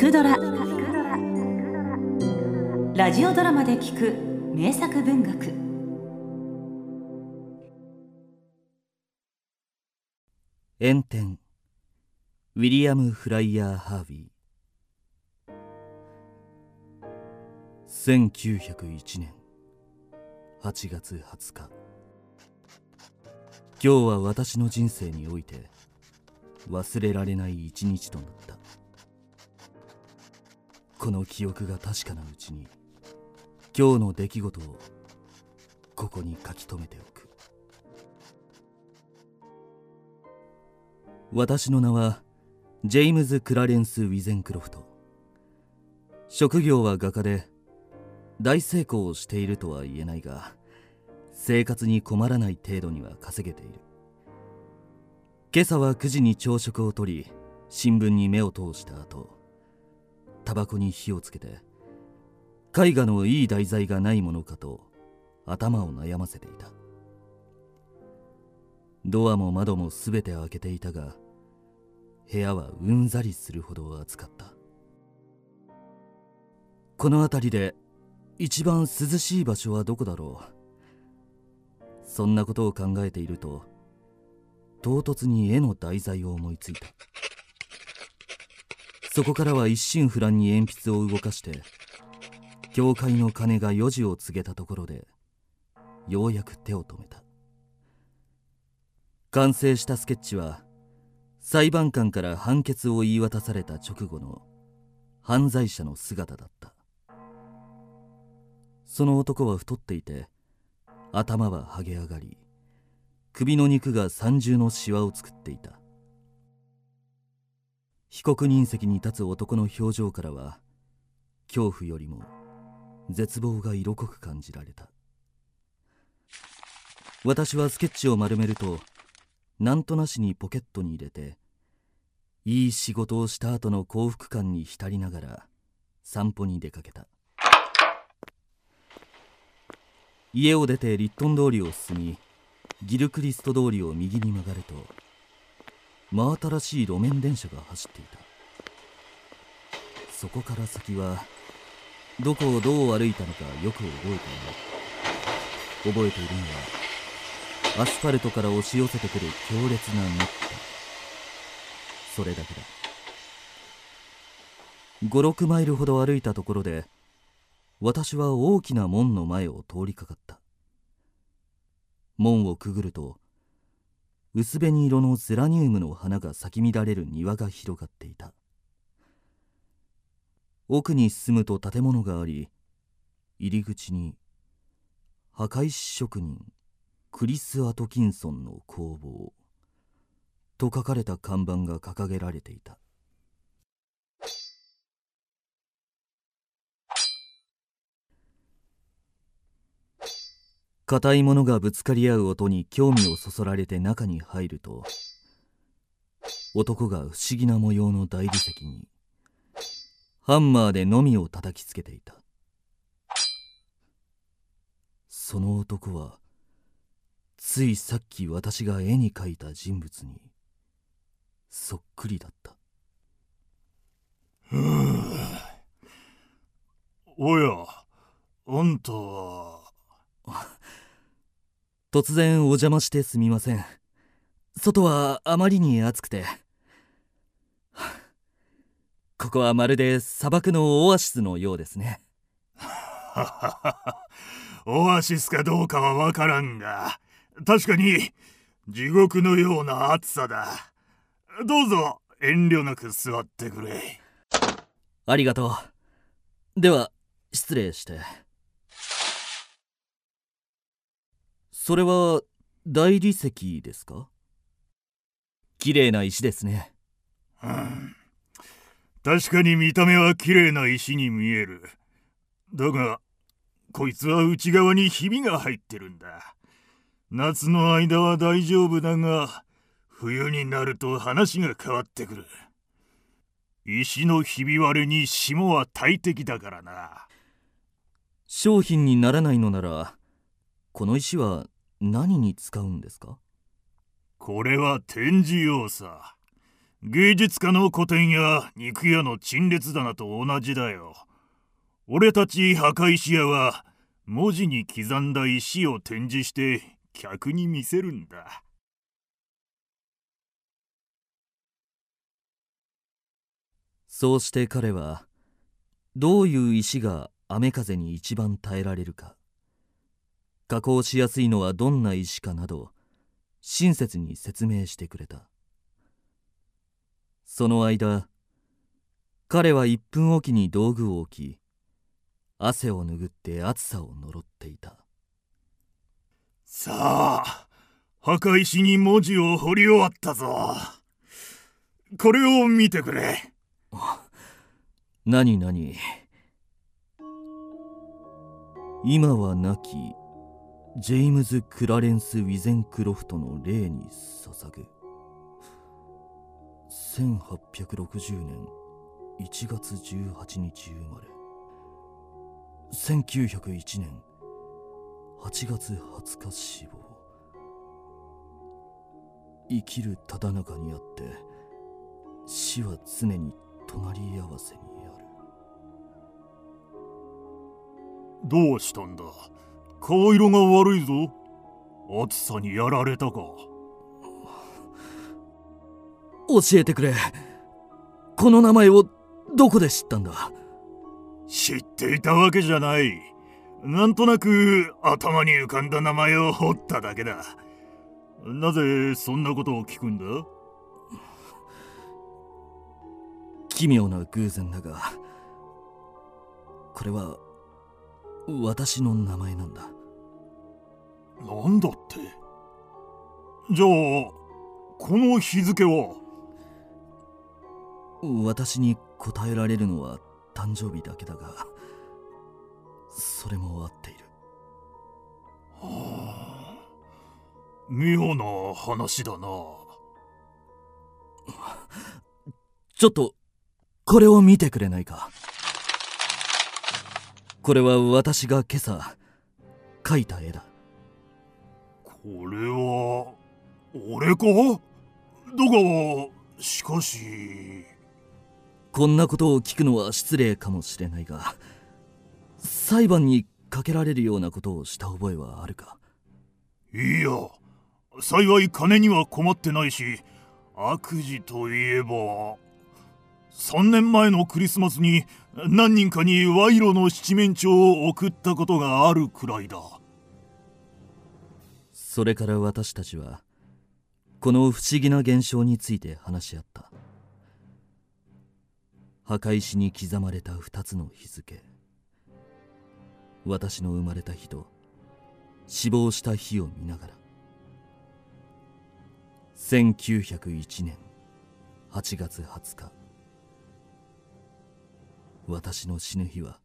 くドラ」ラジオドラマで聞く名作文学。炎天。ウィリアム・フライヤー・ハービー。1901年。8月20日。今日は私の人生において忘れられない一日となった。この記憶が確かなうちに今日の出来事をここに書き留めておく。私の名はジェイムズ・クラレンス・ウィゼンクロフト。職業は画家で大成功をしているとは言えないが生活に困らない程度には稼げている。今朝は9時に朝食をとり新聞に目を通した後タバコに火をつけて絵画のいい題材がないものかと頭を悩ませていた。ドアも窓も全て開けていたが部屋はうんざりするほど暑かった。この辺りで一番涼しい場所はどこだろう？そんなことを考えていると唐突に絵の題材を思いついた。そこからは一心不乱に鉛筆を動かして教会の鐘が4時を告げたところでようやく手を止めた。完成したスケッチは裁判官から判決を言い渡された直後の犯罪者の姿だった。その男は太っていて頭は剥げ上がり首の肉が三重のシワを作っていた。被告人席に立つ男の表情からは恐怖よりも絶望が色濃く感じられた。私はスケッチを丸めるとなんとなしにポケットに入れていい仕事をした後の幸福感に浸りながら散歩に出かけた。家を出てリットン通りを進みギルクリスト通りを右に曲がると真新しい路面電車が走っていた。そこから先はどこをどう歩いたのかよく覚えていない。覚えているのはアスファルトから押し寄せてくる強烈な熱気それだけだ。56マイルほど歩いたところで私は大きな門の前を通りかかった。門をくぐると薄紅色のゼラニウムの花が咲き乱れる庭が広がっていた。奥に進むと建物があり入り口に墓石職人クリス・アトキンソンの工房と書かれた看板が掲げられていた。硬いものがぶつかり合う音に興味をそそられて中に入ると男が不思議な模様の大理石にハンマーでのみを叩きつけていた。その男はついさっき私が絵に描いた人物にそっくりだった。おやあんたは突然お邪魔してすみません。外はあまりに暑くて。ここはまるで砂漠のオアシスのようですね。オアシスかどうかはわからんが確かに地獄のような暑さだ。どうぞ遠慮なく座ってくれ。ありがとう。では失礼してそれは大理石ですか？綺麗な石ですね。うん。確かに見た目は綺麗な石に見える。だがこいつは内側にひびが入ってるんだ。夏の間は大丈夫だが冬になると話が変わってくる。石のひび割れに霜は大敵だからな。商品にならないのならこの石は何に使うんですか？これは展示用さ。芸術家の古典や肉屋の陳列棚と同じだよ。俺たち墓石屋は文字に刻んだ石を展示して客に見せるんだ。そうして彼はどういう石が雨風に一番耐えられるか加工しやすいのはどんな石かなど親切に説明してくれた。その間彼は1分おきに道具を置き汗を拭って暑さを呪っていた。さあ墓石に文字を彫り終わったぞ。これを見てくれ。何何？今は亡きジェイムズ・クラレンス・ウィゼンクロフトの霊に捧ぐ。1860年1月18日生まれ。1901年8月20日死亡。生きるただ中にあって死は常に隣り合わせにある。どうしたんだ？顔色が悪いぞ。暑さにやられたか。教えてくれ。この名前をどこで知ったんだ？知っていたわけじゃない。なんとなく頭に浮かんだ名前を彫っただけだ。なぜそんなことを聞くんだ？奇妙な偶然だがこれは私の名前なんだ。なんだって？じゃあこの日付は？私に答えられるのは誕生日だけだがそれも合っている。はあ妙な話だな。ちょっとこれを見てくれないか？これは私が今朝描いた絵だ。これは俺か？だがしかし。こんなことを聞くのは失礼かもしれないが裁判にかけられるようなことをした覚えはあるか？いや。幸い金には困ってないし悪事といえば3年前のクリスマスに何人かに賄賂の七面鳥を送ったことがあるくらいだ。それから私たちはこの不思議な現象について話し合った。墓石に刻まれた2つの日付。私の生まれた日と死亡した日を見ながら。1901年8月20日。私の死ぬ日は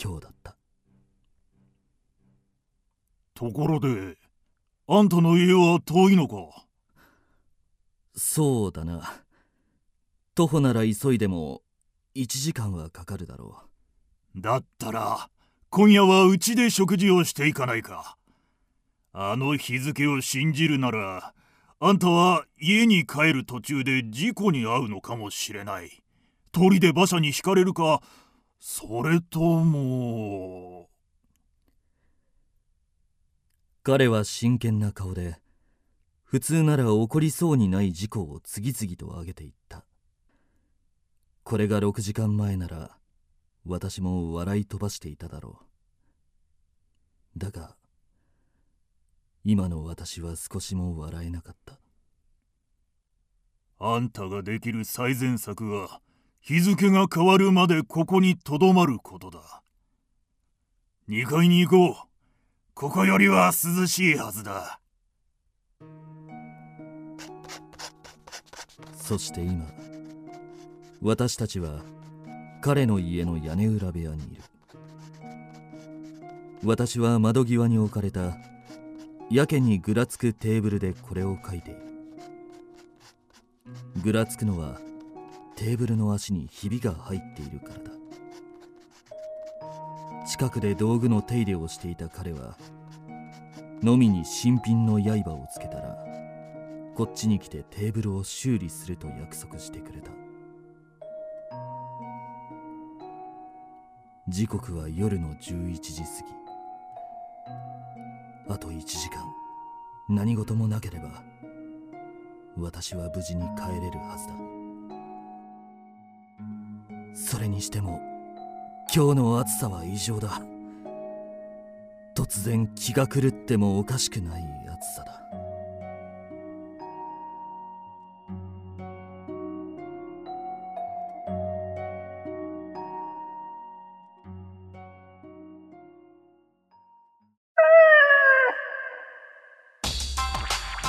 今日だった。ところであんたの家は遠いのか？そうだな。徒歩なら急いでも1時間はかかるだろだったら今夜はうちで食事をしていかないか。あの日付を信じるならあんたは家に帰る途中で事故に遭うのかもしれない鳥で馬車にひかれるかそれとも。彼は真剣な顔で普通なら起こりそうにない事故を次々と挙げていった。これが6時間前なら私も笑い飛ばしていただろう。だが今の私は少しも笑えなかった。あんたができる最善策は日付が変わるまでここにとどまることだ。2階に行こう。ここよりは涼しいはずだ。そして今私たちは彼の家の屋根裏部屋にいる。私は窓際に置かれたやけにぐらつくテーブルでこれを書いている。ぐらつくのはテーブルの足にひびが入っているからだ。近くで道具の手入れをしていた彼はのみに新品の刃をつけたらこっちに来てテーブルを修理すると約束してくれた。時刻は夜の11時過ぎ。あと1時間。何事もなければ私は無事に帰れるはずだ。それにしても今日の暑さは異常だ。突然気が狂ってもおかしくない暑さだ。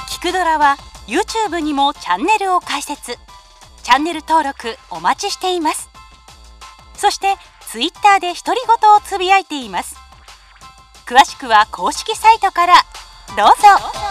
聞くドラは YouTube にもチャンネルを開設。チャンネル登録お待ちしています。そして Twitter で独り言をつぶやいています。詳しくは公式サイトから。どうぞ。